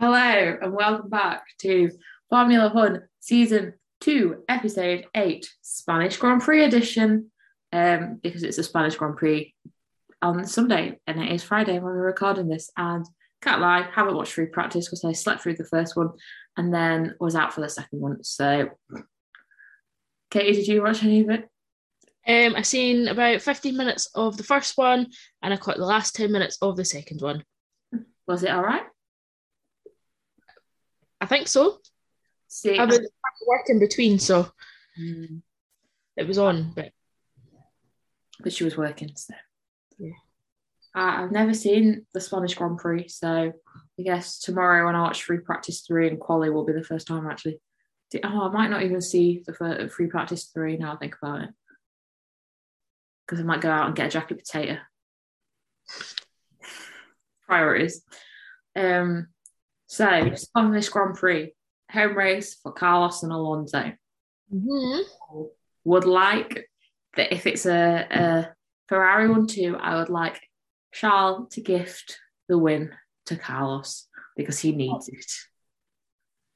Hello and welcome back to Formula One Season 2, Episode 8, Spanish Grand Prix edition. Um, because it's a Spanish Grand Prix on Sunday and it is Friday when we're recording this. And can't lie, haven't watched free practice because I slept through the first one and then was out for the second one. So, Katie, did you watch any of it? Um, I seen about 15 minutes of the first one and I caught the last 10 minutes of the second one. Was it all right? I think so. See, I was work in between, so Mm, it was on, but but she was working. So. Yeah. I- I've never seen the Spanish Grand Prix, so I guess tomorrow when I watch Free Practice 3 and Quali will be the first time I actually. Oh, I might not even see the Free Practice 3 now I think about it. Because I might go out and get a jacket potato. Priorities. Um, so, on this Grand Prix, home race for Carlos and Alonso Mhm. would like that if it's a, a Ferrari one too, I would like Charles to gift the win to Carlos because he needs it.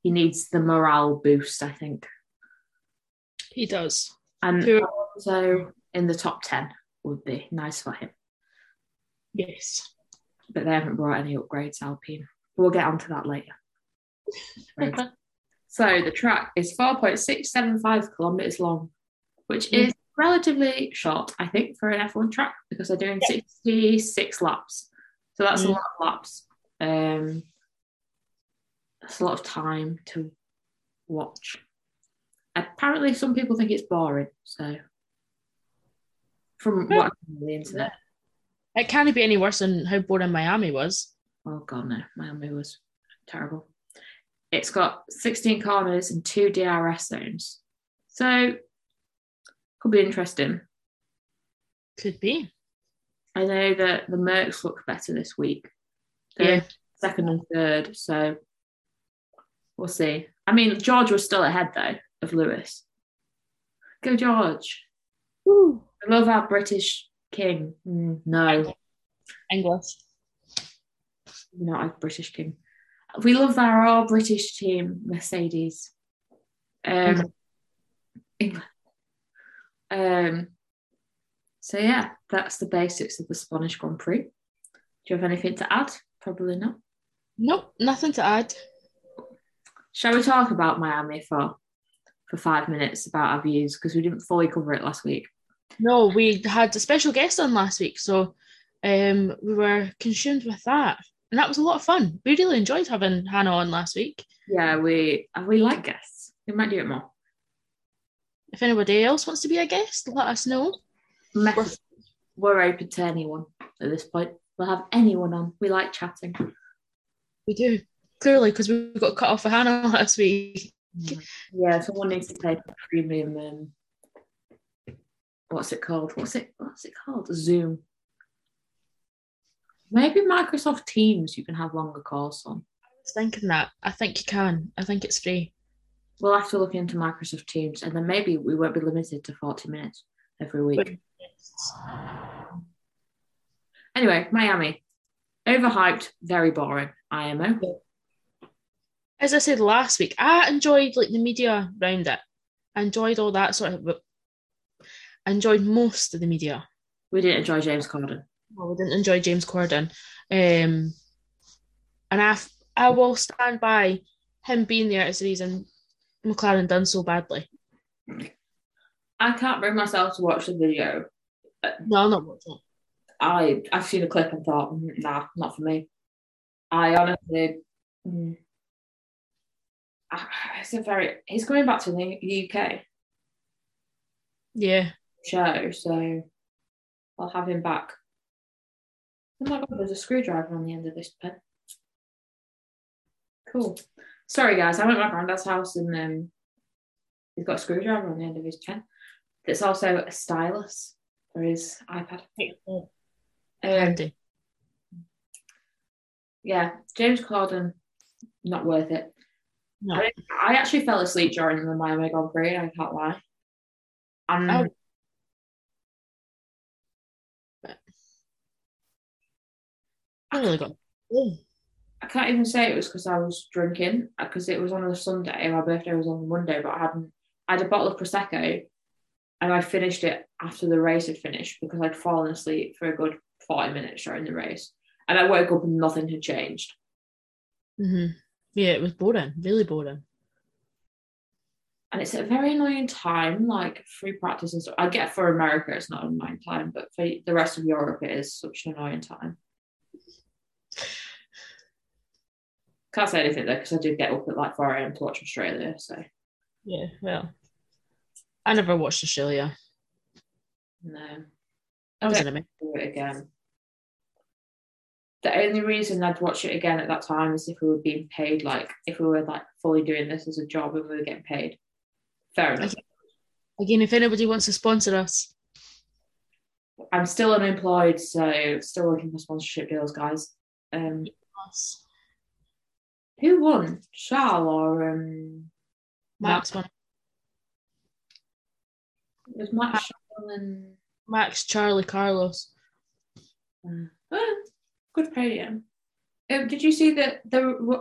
He needs the morale boost, I think. he does. And Who- also in the top 10 would be nice for him. Yes. But they haven't brought any upgrades, Alpine. We'll get onto that later. Right. So the track is 4.675 kilometers long, which Mm. is relatively short, I think, for an F1 track because they're doing 66 laps. So that's a Mm. lot of laps. Um, that's a lot of time to watch. Apparently, some people think it's boring. So, from what I on the internet, It can't be any worse than how boring Miami was. Oh god, no, my Miami was terrible. It's got 16 corners and two DRS zones, so could be interesting. Could be. I know that the Mercs look better this week. They're Yeah. second and third, so we'll see. I mean, George was still ahead though of Lewis. Go George! Woo. I love our British king. Mm, no, English. Not a British team. We love our all British team, Mercedes. Um, England. Um, so yeah, that's the basics of the Spanish Grand Prix. Do you have anything to add? Probably not. Nope, nothing to add. Shall we talk about Miami for for five minutes about our views because we didn't fully cover it last week. No, we had a special guest on last week, so um, we were consumed with that. And that was a lot of fun. We really enjoyed having Hannah on last week. Yeah, we we like guests. We might do it more. If anybody else wants to be a guest, let us know. Mess- We're open to anyone at this point. We'll have anyone on. We like chatting. We do. Clearly, because we got cut off for Hannah last week. Yeah, someone needs to pay premium. Um, what's it called? What's it? What's it called? Zoom. Maybe Microsoft Teams. You can have longer calls on. I was thinking that. I think you can. I think it's free. We'll have to look into Microsoft Teams, and then maybe we won't be limited to forty minutes every week. Anyway, Miami. Overhyped, very boring. IMO. As I said last week, I enjoyed like the media around it. I enjoyed all that sort of. I enjoyed most of the media. We didn't enjoy James Corden. Well, we didn't enjoy James Corden, um, and I, I will stand by him being there as the reason McLaren done so badly. I can't bring myself to watch the video. No, I'm not watching. I I've seen a clip and thought, "Mm, nah, not for me. I honestly, mm, I- it's a very. He's coming back to the UK Yeah, show, so I'll have him back. Oh my god, there's a screwdriver on the end of this pen. Cool. Sorry guys, I'm at my granddad's house and um, he's got a screwdriver on the end of his pen. It's also a stylus for his iPad. Um, handy. yeah, James Corden, not worth it. No, I, I actually fell asleep during the Miami Grand Prix. I can't lie. And Oh. Really I can't even say it was because I was drinking because it was on a Sunday my birthday was on a Monday, but I hadn't. I had a bottle of prosecco, and I finished it after the race had finished because I'd fallen asleep for a good forty minutes during the race, and I woke up and nothing had changed. hmm Yeah, it was boring, really boring. And it's a very annoying time, like free practice and stuff. I get for America, it's not an annoying time, but for the rest of Europe, it is such an annoying time. Can't say anything though because I did get up at like 4 a.m. to watch Australia. So Yeah, well, I never watched Australia. no, I was Okay. in a do it again. The only reason I'd watch it again at that time is if we were being paid, like if we were like fully doing this as a job and we were getting paid. Fair enough. Again, if anybody wants to sponsor us, I'm still unemployed, so still looking for sponsorship deals, guys. Um, us, who won, Charles or um, Max, one, it was Matt Charles and Max, Charlie, Carlos. uh, oh, good podium. Um, did you see that the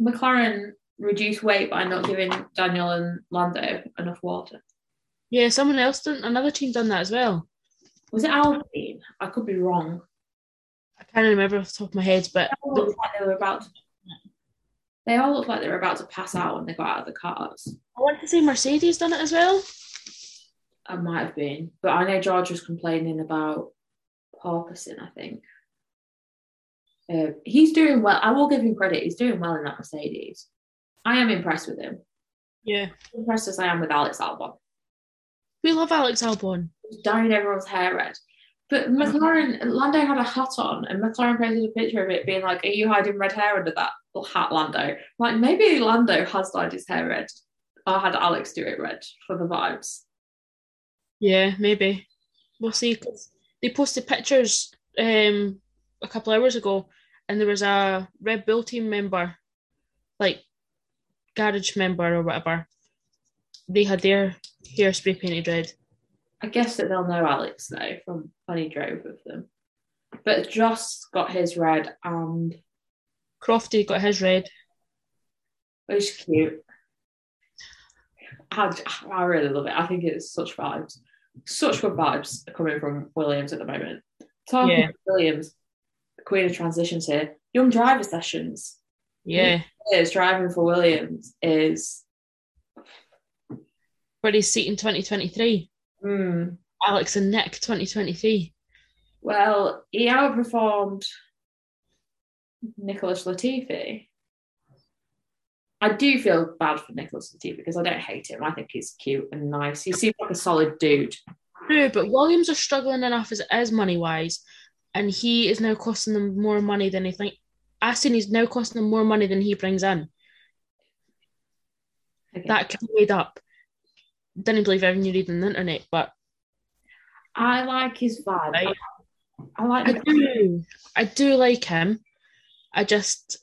McLaren reduced weight by not giving Daniel and Lando enough water? Yeah, someone else done. Another team done that as well. Was it Alpine? I could be wrong. I can't remember off the top of my head, but They all looked like they were about to. They all looked like they were about to pass out when they got out of the cars. I want to see Mercedes done it as well. I might have been, but I know George was complaining about porpoising. I think uh, he's doing well. I will give him credit. He's doing well in that Mercedes. I am impressed with him. Yeah, Impressed as I am with Alex Albon. we love Alex Albon. He's dyeing everyone's hair red. But McLaren, Lando had a hat on, and McLaren posted a picture of it being like, "Are you hiding red hair under that hat, Lando?" Like maybe Lando has dyed his hair red, I had Alex do it red for the vibes. Yeah, maybe we'll see. 'cause they posted pictures um a couple hours ago, and there was a Red Bull team member, like garage member or whatever. They had their hair spray painted red. I guess that they'll know Alex though from when he drove with them. But Jost got his red and Crofty got his red. which is cute. I, I really love it. I think it's such vibes. Such good vibes coming from Williams at the moment. Talking Yeah. Williams, the queen of transitions here. Young driver sessions. Yeah, Is driving for Williams is for his seat in 2023. Mm, Alex and Nick 2023. well, he outperformed Nicholas Latifi. I do feel bad for Nicholas Latifi because I don't hate him. I think he's cute and nice. He seems like a solid dude. True, but Williams are struggling enough as is money wise, and he is now costing them more money than they think. Aston is now costing them more money than he brings in. Okay. That can be made up. Didn't believe everything you read on the internet, but I like his vibe. Right. I like I do. I do like him. I just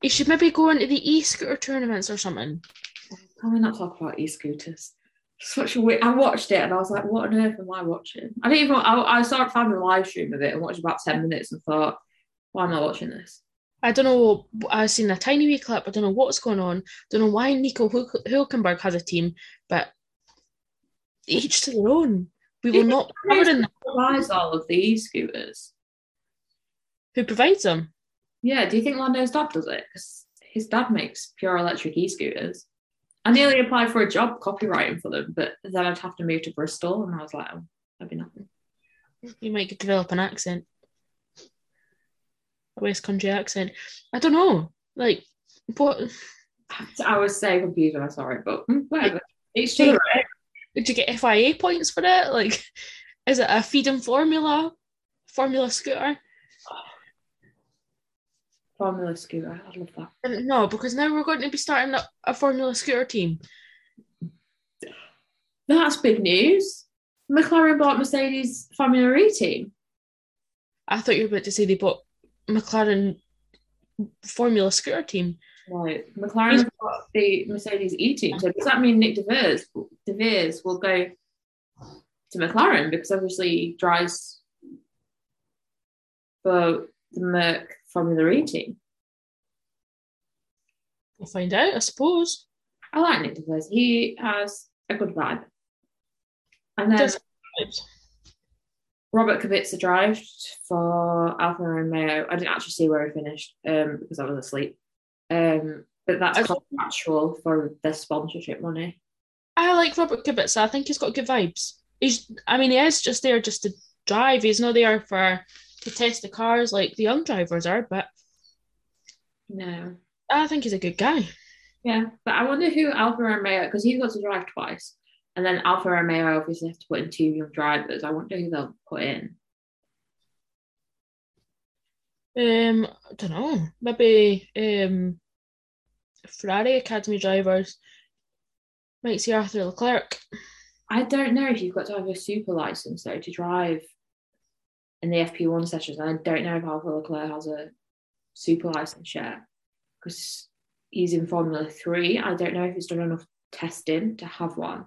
he should maybe go into the e-scooter tournaments or something. Can we not talk about e-scooters? Such a weird. I watched it and I was like, "What on earth am I watching?" I didn't even. I, I saw found a live stream of it and watched about ten minutes and thought, "Why am I watching this?" I don't know. I've seen a tiny wee clip. I don't know what's going on. Don't know why Nico Hulkenberg has a team, but each to their own. We will not be covering Provides all of the e-scooters. who provides them. Yeah. Do you think Lando's dad does it? Because his dad makes pure electric e-scooters. I nearly applied for a job copywriting for them, but then I'd have to move to Bristol, and I was like, "Oh, that'd be nothing." You might develop an accent, West Country accent. I don't know. Like what? I was so confused when I saw it, but mm, whatever. It's Did you get FIA points for it? Like, is it a feed and formula, formula scooter? Formula scooter. I love that. No, because now we're going to be starting a, a formula scooter team. That's big news. McLaren bought Mercedes Formula E team. I thought you were about to say they bought McLaren Formula Scooter team. Right. McLaren have got the Mercedes E team. So does that mean Nick DeVries, DeVries will go to McLaren because obviously he drives for the Merc Formula E team. We'll find out, I suppose. I like Nick DeVries. He has a good vibe. And then Robert Kubica drive for Alfa Romeo. I didn't actually see where he finished um, because I was asleep. Um, but that's I- contractual for the sponsorship money. I like Robert Kubica. I think he's got good vibes. He's, I mean, he is just there just to drive. He's not there for to test the cars like the young drivers are. But No. I think he's a good guy. Yeah, but I wonder who Alfa Romeo because he's got to drive twice, and then Alfa Romeo obviously have to put in two young drivers. I wonder who they'll put in. Um, I don't know. Maybe um, Ferrari Academy drivers might see Arthur Leclerc. I don't know if you've got to have a super license though to drive in the FP1 sessions. And I don't know if Arthur Leclerc has a super license yet because he's in Formula Three. I don't know if he's done enough testing to have one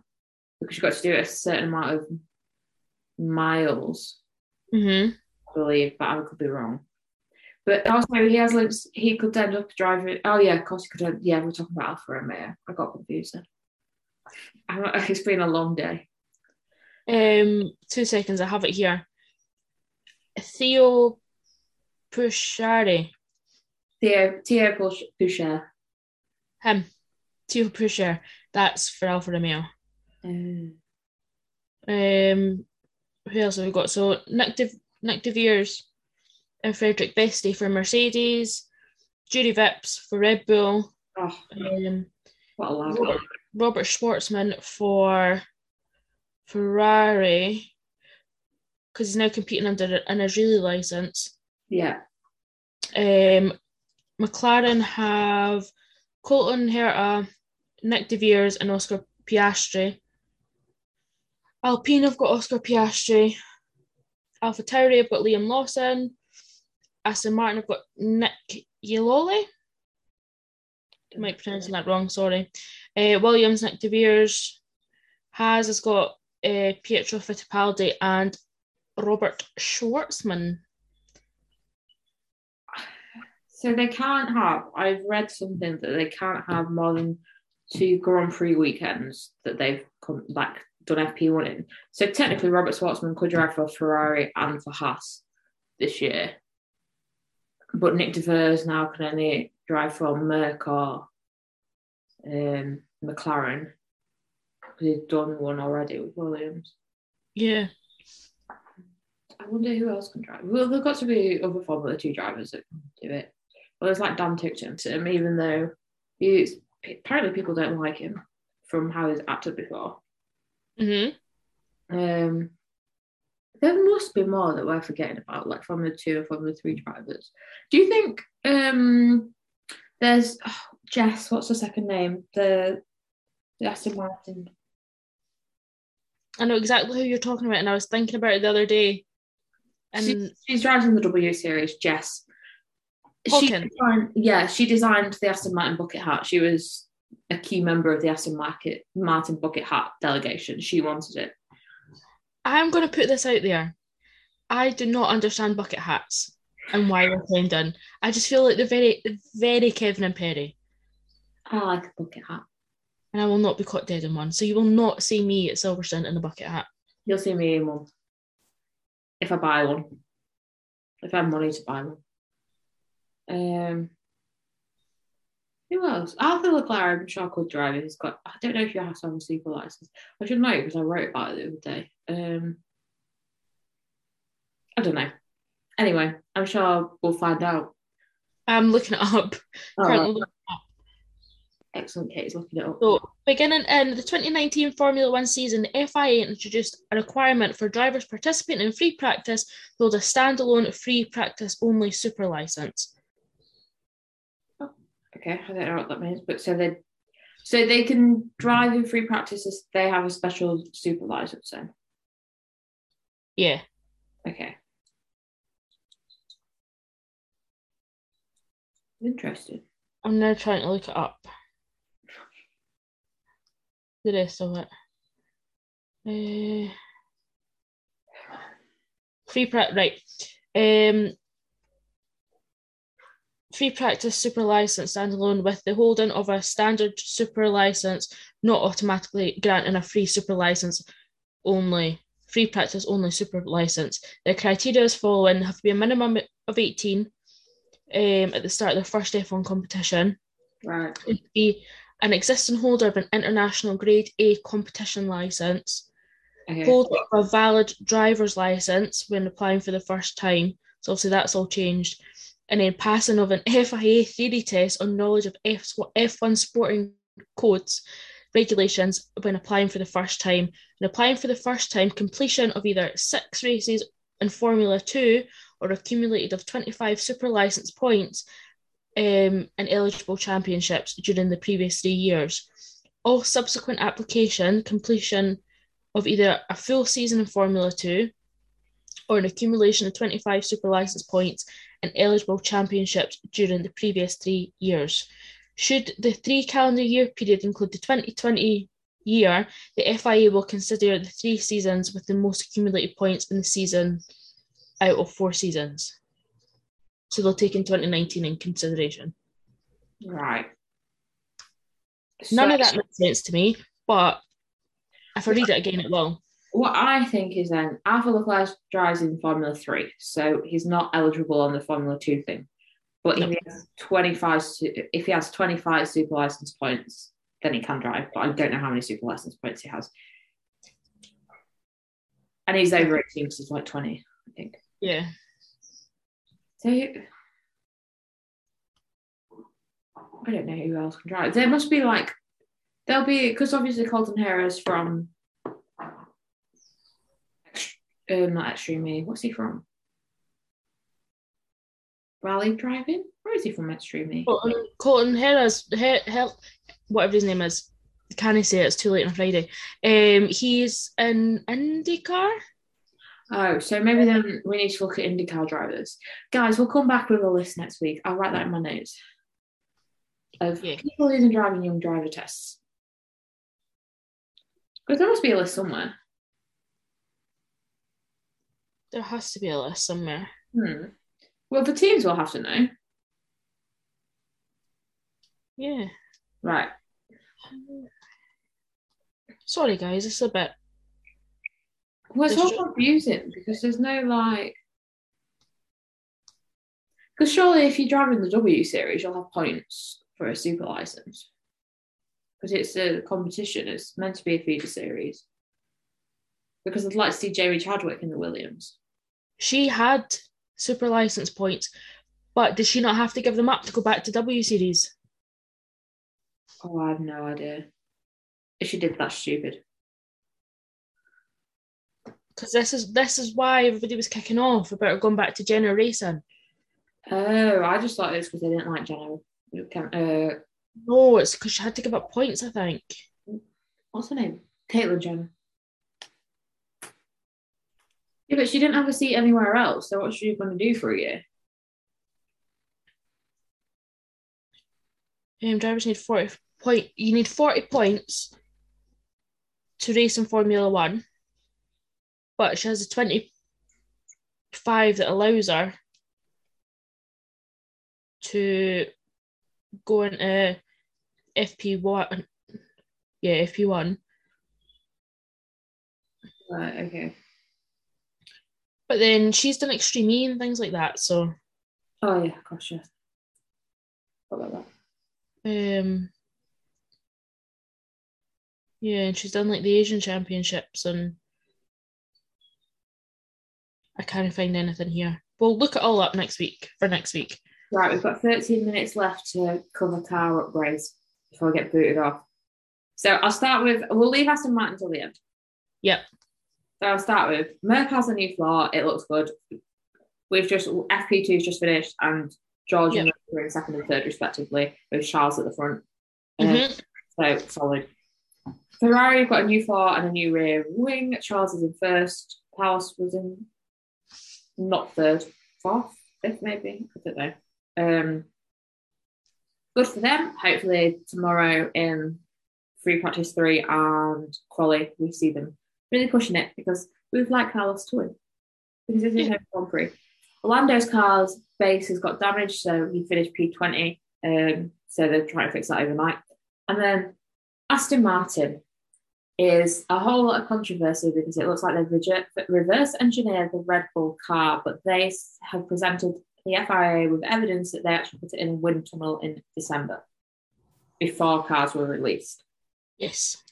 because you've got to do a certain amount of miles, Mm-hmm. I believe, but I could be wrong. But also, he has links. He could end up driving. Oh yeah, of course he could. End, yeah, we're talking about Alfa Romeo. I got confused. Then. I- It's been a long day. Um, two seconds. I have it here. Theo Pourchaire. Theo Theo Push- Pusher. Him. Theo Pusher. That's for Alfa Romeo. Um, Um, who else have we got? So Nick De, Nick De Vries and Frederik Vesti for Mercedes. Juri Vips for Red Bull. oh, Um, what a lad. Robert, Robert Shwartzman for Ferrari because he's now competing under an Israeli license. Yeah. Um, McLaren have Colton Herta, Nick De Vries, and Oscar Piastri. Alpine have got Oscar Piastri. Alpha Tauri have got Liam Lawson. Aston Martin have got Nick Yelloly. I might be pronouncing that wrong, sorry. Uh, Williams, Nick De Vries. Haas has got uh, Pietro Fittipaldi and Robert Shwartzman. So they can't have. I've read something that they can't have more than two Grand Prix weekends that they've come like done FP1 in. So technically, Robert Shwartzman could drive for Ferrari and for Haas this year, but Nick De Vries now can only drive for Merc or um, McLaren because he's done one already with Williams. Yeah. I wonder who else can drive. Well, there've got to be other Formula Two drivers that can do it. Well, there's like Dan Ticktum, even though he's apparently people don't like him from how he's acted before. Hmm Um, there must be more that we're forgetting about, like Formula Two or Formula Three drivers. Do you think um, there's oh, Jess? What's her second name? The the Aston Martin. I know exactly who you're talking about, and I was thinking about it the other day. And She, she's driving the W Series, Jess. She designed, yeah, she designed the Aston Martin bucket hat. She was a key member of the Aston Martin, Martin bucket hat delegation. She wanted it. I'm going to put this out there. I do not understand bucket hats and why they're playing done. I just feel like they're very, very Kevin and Perry, I like a bucket hat. and I will not be caught dead in one. So you will not see me at Silverstone in a bucket hat. You'll see me in one if I buy one. If I have money to buy one. Um, who else? Arthur Leclerc, I'm sure could drive it. He's got. I don't know if you have to have a super license. I should know because I wrote about it the other day. Um, I don't know. Anyway, I'm sure we'll find out. I'm looking it up. Oh, Currently right. looking- Excellent, Katie's looking it up. So, beginning in the 2019 Formula One season, the FIA introduced a requirement for drivers participating in free practice to hold a standalone free practice only super license. Okay, I don't know what that means, but so they, so they can drive in free practices. They have a special supervisor, so. Yeah. Okay. Interesting. I'm now trying to look it up. The rest of it. Uh, free prep, right. Um, free practice super license standalone with the holding of a standard super license, not automatically granting a free super license only, free practice only super license. The criteria is following have to be a minimum of 18 um, at the start of the first F1 competition. Right. Be an existing holder of an international grade A competition license, Okay. holder of a valid driver's license when applying for the first time. So obviously that's all changed. And then passing of an FIA theory test on knowledge of F- F1 sporting codes regulations when applying for the first time. And applying for the first time, completion of either six races in Formula 2 or accumulated of 25 super license points um, eligible championships during the previous three years. All subsequent application completion of either a full season in Formula 2 or an accumulation of 25 super license points in eligible championships during the previous three years. Should the three calendar year period include the 2020 year, the FIA will consider the three seasons with the most accumulated points in the season out of four seasons. So they'll take in 2019 in consideration. Right. None So- of that makes sense to me, but if I read it again, it will. What I think is then Arthur Leclerc drives in Formula Three, so he's not eligible on the Formula Two thing. But if No. he has twenty five, if he has twenty five super license points, then he can drive. But I don't know how many super license points he has. And he's over eighteen because he's like twenty, I think. Yeah. So I don't know who else can drive. There must be like there'll be because obviously Colton Harris from Um not Extreme E. What's he from? Rally driving? Where is he from Extreme E? Colton, Colton Harris, Her, Her, whatever his name is, can I say it? it's too late on Friday? Um, he's in IndyCar. Oh, so maybe then we need to look at IndyCar drivers. Guys, we'll come back with a list next week. I'll write that in my notes. Of Yeah. people who can drive in young driver tests. Because there must be a list somewhere. There has to be a list somewhere. Hmm. Well, the teams will have to know. Yeah. Right. Sorry, guys, it's a bit. Well, it's It's all confusing because there's no like. Because surely, if you drive in the W series, you'll have points for a super license. Because it's a competition, it's meant to be a feeder series. Because I'd like to see Jamie Chadwick in the Williams. She had super license points, but did she not have to give them up to go back to W Series? Oh, I have no idea. If she did, that's stupid. Because this is this is why everybody was kicking off about her going back to Jenner racing. Oh, I just thought it was because they didn't like Jenner. Uh, No, it's because she had to give up points. I think. what's her name? Caitlyn Jenner. Yeah, but she didn't have a seat anywhere else. So what's she going to do for a year? Um, drivers need forty point. You need forty points to race in Formula One, but she has a twenty-five that allows her to go into FP one. Yeah, FP one. Right. Okay. But then she's done extreme E and things like that. So Oh yeah, gosh, yeah. What about that? um, yeah, and she's done like the Asian Championships and. I can't find anything here. We'll look it all up next week for next week. Right, we've got 13 minutes left to cover car upgrades before I get booted off. So I'll start with, we'll leave Aston Martin until the end. Yep. So I'll start with Merc has a new floor. It looks good. We've just, FP2's just finished and George and Yep. Merc are in second and third respectively with Charles at the front. Um, Mhm. So solid. Ferrari have got a new floor and a new rear wing. Charles is in first. House was in not third, fourth, fifth maybe. I don't know. Um, good for them. Hopefully tomorrow in free practice three and quali we see them really pushing it because we've like Carlos to win because it's his Yeah. home Grand Prix. Lando's car's base has got damaged, so he finished P20. Um, so they're trying to fix that overnight. And then Aston Martin is a whole lot of controversy because it looks like they've reverse engineered the Red Bull car, but they have presented the FIA with evidence that they actually put it in a wind tunnel in December before cars were released. Yes.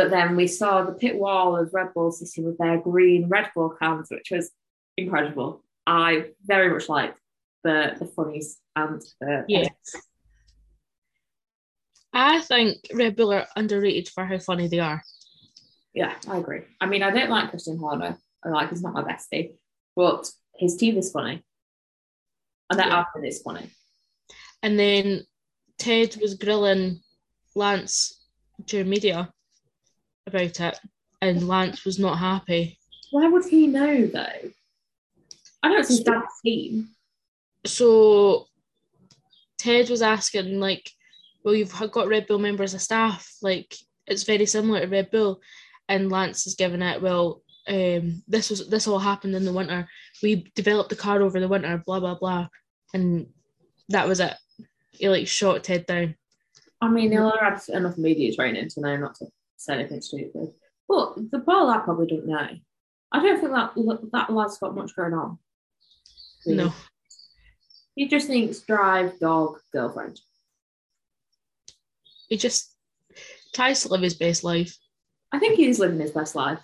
But then we saw the pit wall of Red Bull sitting with their green Red Bull cans, which was incredible. I very much liked the the funnies and the yes. I think Red Bull are underrated for how funny they are. Yeah, I agree. I mean, I don't like Christian Horner. I like he's not my bestie, but his team is funny, and their yeah. outfit is funny. And then Ted was grilling Lance during media about it, and Lance was not happy. Why would he know though? I don't think that's team. So Ted was asking, like, well, you've got Red Bull members of staff, like it's very similar to Red Bull and Lance is giving it, well, um, this was this all happened in the winter. We developed the car over the winter, blah blah blah, and that was it. He like shot Ted down. I mean, he'll have enough media training to know not to say anything stupid. But the ball I probably don't know. I don't think that that lad's got much going on. No. He just thinks drive, dog, girlfriend. He just tries to live his best life. I think he's living his best life.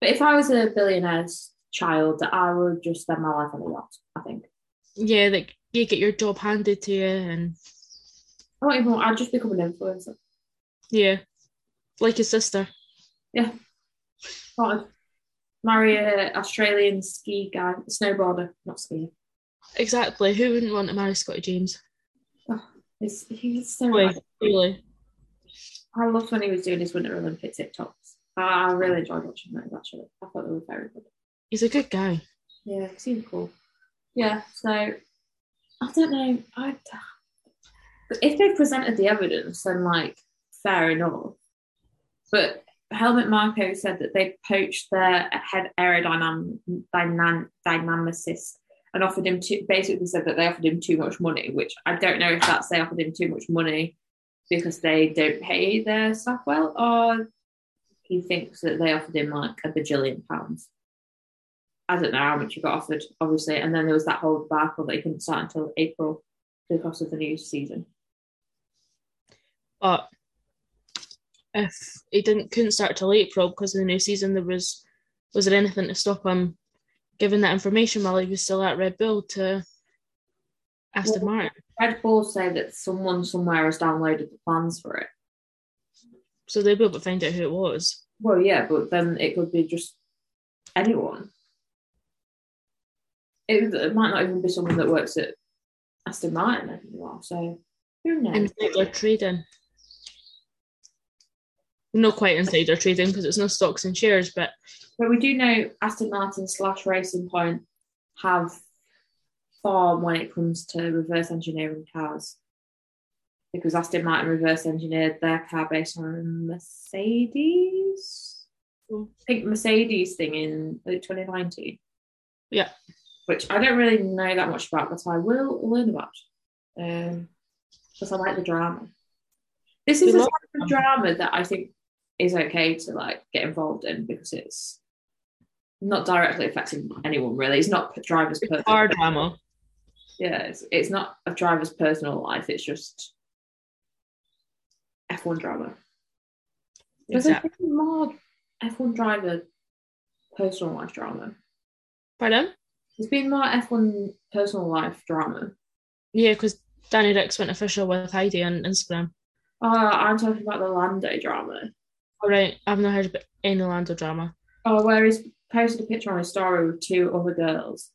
But if I was a billionaire's child, I would just spend my life on a yacht, I think. Yeah, like you get your job handed to you and I won't even I'd just become an influencer. Yeah. Like his sister. Yeah. God. Marry a Australian ski guy, snowboarder, not skier. Exactly. Who wouldn't want to marry Scotty James? Oh, he's, he's so Wait, really. I loved when he was doing his Winter Olympic TikToks. I, I really enjoyed watching those actually. I thought they were very good. He's a good guy. Yeah, he seemed cool. Yeah, so I don't know. I But if they presented the evidence, then like fair enough. But Helmut Marko said that they poached their head aerodynamicist and offered him too, basically said that they offered him too much money, which I don't know if that's they offered him too much money because they don't pay their staff well, or he thinks that they offered him like a bajillion pounds. I don't know how much he got offered, obviously. And then there was that whole debacle that he couldn't start until April because of the new season. But if he didn't couldn't start till April because of the new season, there was was there anything to stop him giving that information while he was still at Red Bull to Aston well, Martin? Red Bull say that someone somewhere has downloaded the plans for it. So they'll be able to find out who it was. Well, yeah, but then it could be just anyone. It, it might not even be someone that works at Aston Martin anymore. So who knows? Insider trading. Not quite insider trading because it's not stocks and shares, but but we do know Aston Martin slash Racing Point have form when it comes to reverse engineering cars. Because Aston Martin reverse engineered their car based on Mercedes. I think Mercedes thing in 2019. Yeah. Which I don't really know that much about, but I will learn about. Um, because I like the drama. This is a type of drama that I think is okay to like get involved in because it's not directly affecting anyone really. It's not drivers' personal car drama yeah, it's, it's not a driver's personal life, it's just F1 drama. Exactly. There's more F1 driver personal life drama. Pardon? There's been more F1 personal life drama. Yeah, because Danny Ricks went official with Heidi on Instagram. Uh, I'm talking about the Lando drama. All right, I've not heard about any Lando drama. Oh, where he's posted a picture on his story with two other girls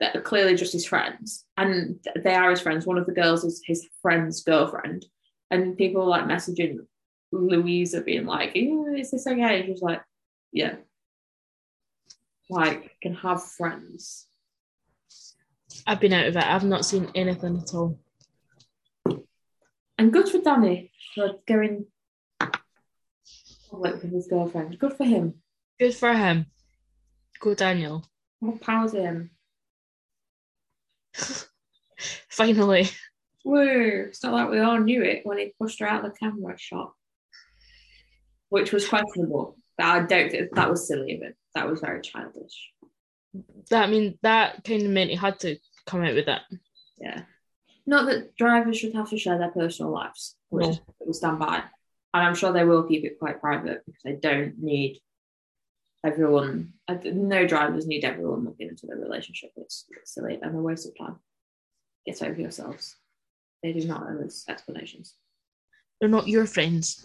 that are clearly just his friends, and they are his friends. One of the girls is his friend's girlfriend, and people like messaging Luisa being like, "Is this okay?" And she's like, "Yeah, like can have friends." I've been out of it. I've not seen anything at all. And good for Danny for going public with his girlfriend. Good for him. Good for him. Go Daniel. More power to him. Finally. Woo! It's not like we all knew it when he pushed her out of the camera shot, which was questionable. I don't think that was silly of it. That was very childish. That I mean that kind of meant he had to come out with that. Yeah. Not that drivers should have to share their personal lives, which No. will stand by. And I'm sure they will keep it quite private because they don't need everyone. Uh, no drivers need everyone looking into their relationship. It's, it's silly and a waste of time. Get over yourselves. They do not owe us explanations. They're not your friends.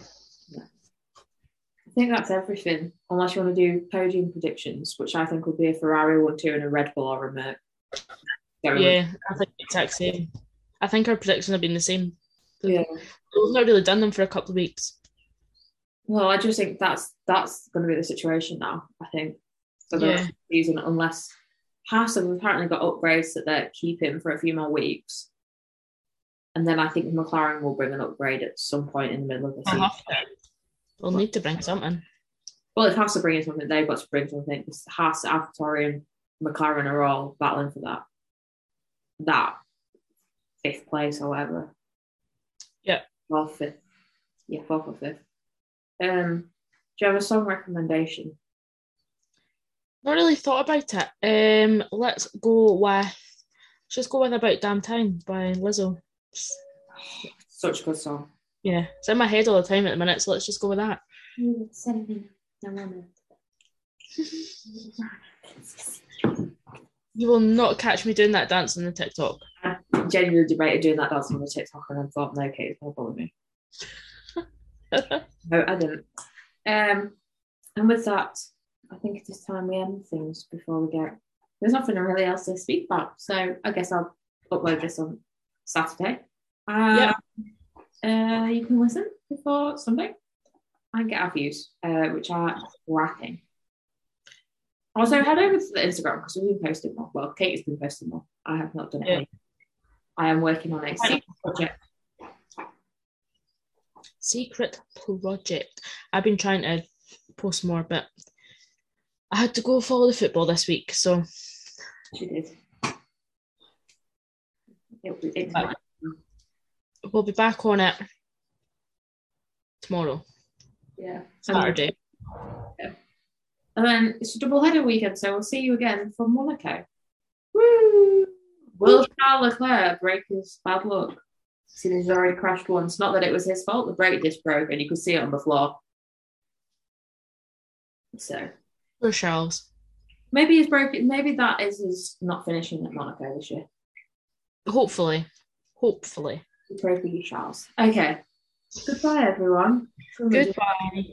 I think that's everything, unless you want to do podium predictions, which I think would be a Ferrari 1 2 and a Red Bull or a Merc. Yeah, I think exact same. I think our predictions have been the same. yeah. We've not really done them for a couple of weeks. Well, I just think that's that's going to be the situation now. I think for the Yeah. season, unless Haas have apparently got upgrades that they're keeping for a few more weeks, and then I think McLaren will bring an upgrade at some point in the middle of the season. We'll need to bring something. Well, if Haas are bringing something, they've got to bring something. Because Haas, AlphaTauri, and McLaren are all battling for that that fifth place or whatever. Yeah. Well, fifth. Yeah, fourth or fifth. Um, do you have a song recommendation? Not really thought about it. Um, let's go with let's just go with About Damn Time by Lizzo. Such a good song. Yeah, it's in my head all the time at the minute, so let's just go with that. You will not catch me doing that dance on the TikTok. I genuinely debated doing that dance on the TikTok and I thought, no, Kate, it's not bother me. No, I didn't. Um, and with that, I think it is time we end things before we get. There's nothing really else to speak about, so I guess I'll upload this on Saturday. Uh, uh, you can listen before Sunday and get our views, uh, which are wrapping. Also, head over to the Instagram because we've been posting more. Well, Kate has been posting more. I have not done it. Yeah. I am working on a secret project. Secret project. I've been trying to post more, but I had to go follow the football this week, so She did. It, we'll be back on it tomorrow, yeah. Saturday. And then it's a double header weekend, so we'll see you again from Monaco. Woo! Will Charles Leclerc break his bad luck? See, he's already crashed once. Not that it was his fault. The brake disc broke, and you could see it on the floor. So Charles. maybe he's broken. Maybe that is his not finishing at Monaco this year. Hopefully, hopefully. Pray for you, Charles. Okay. Goodbye, everyone. Goodbye.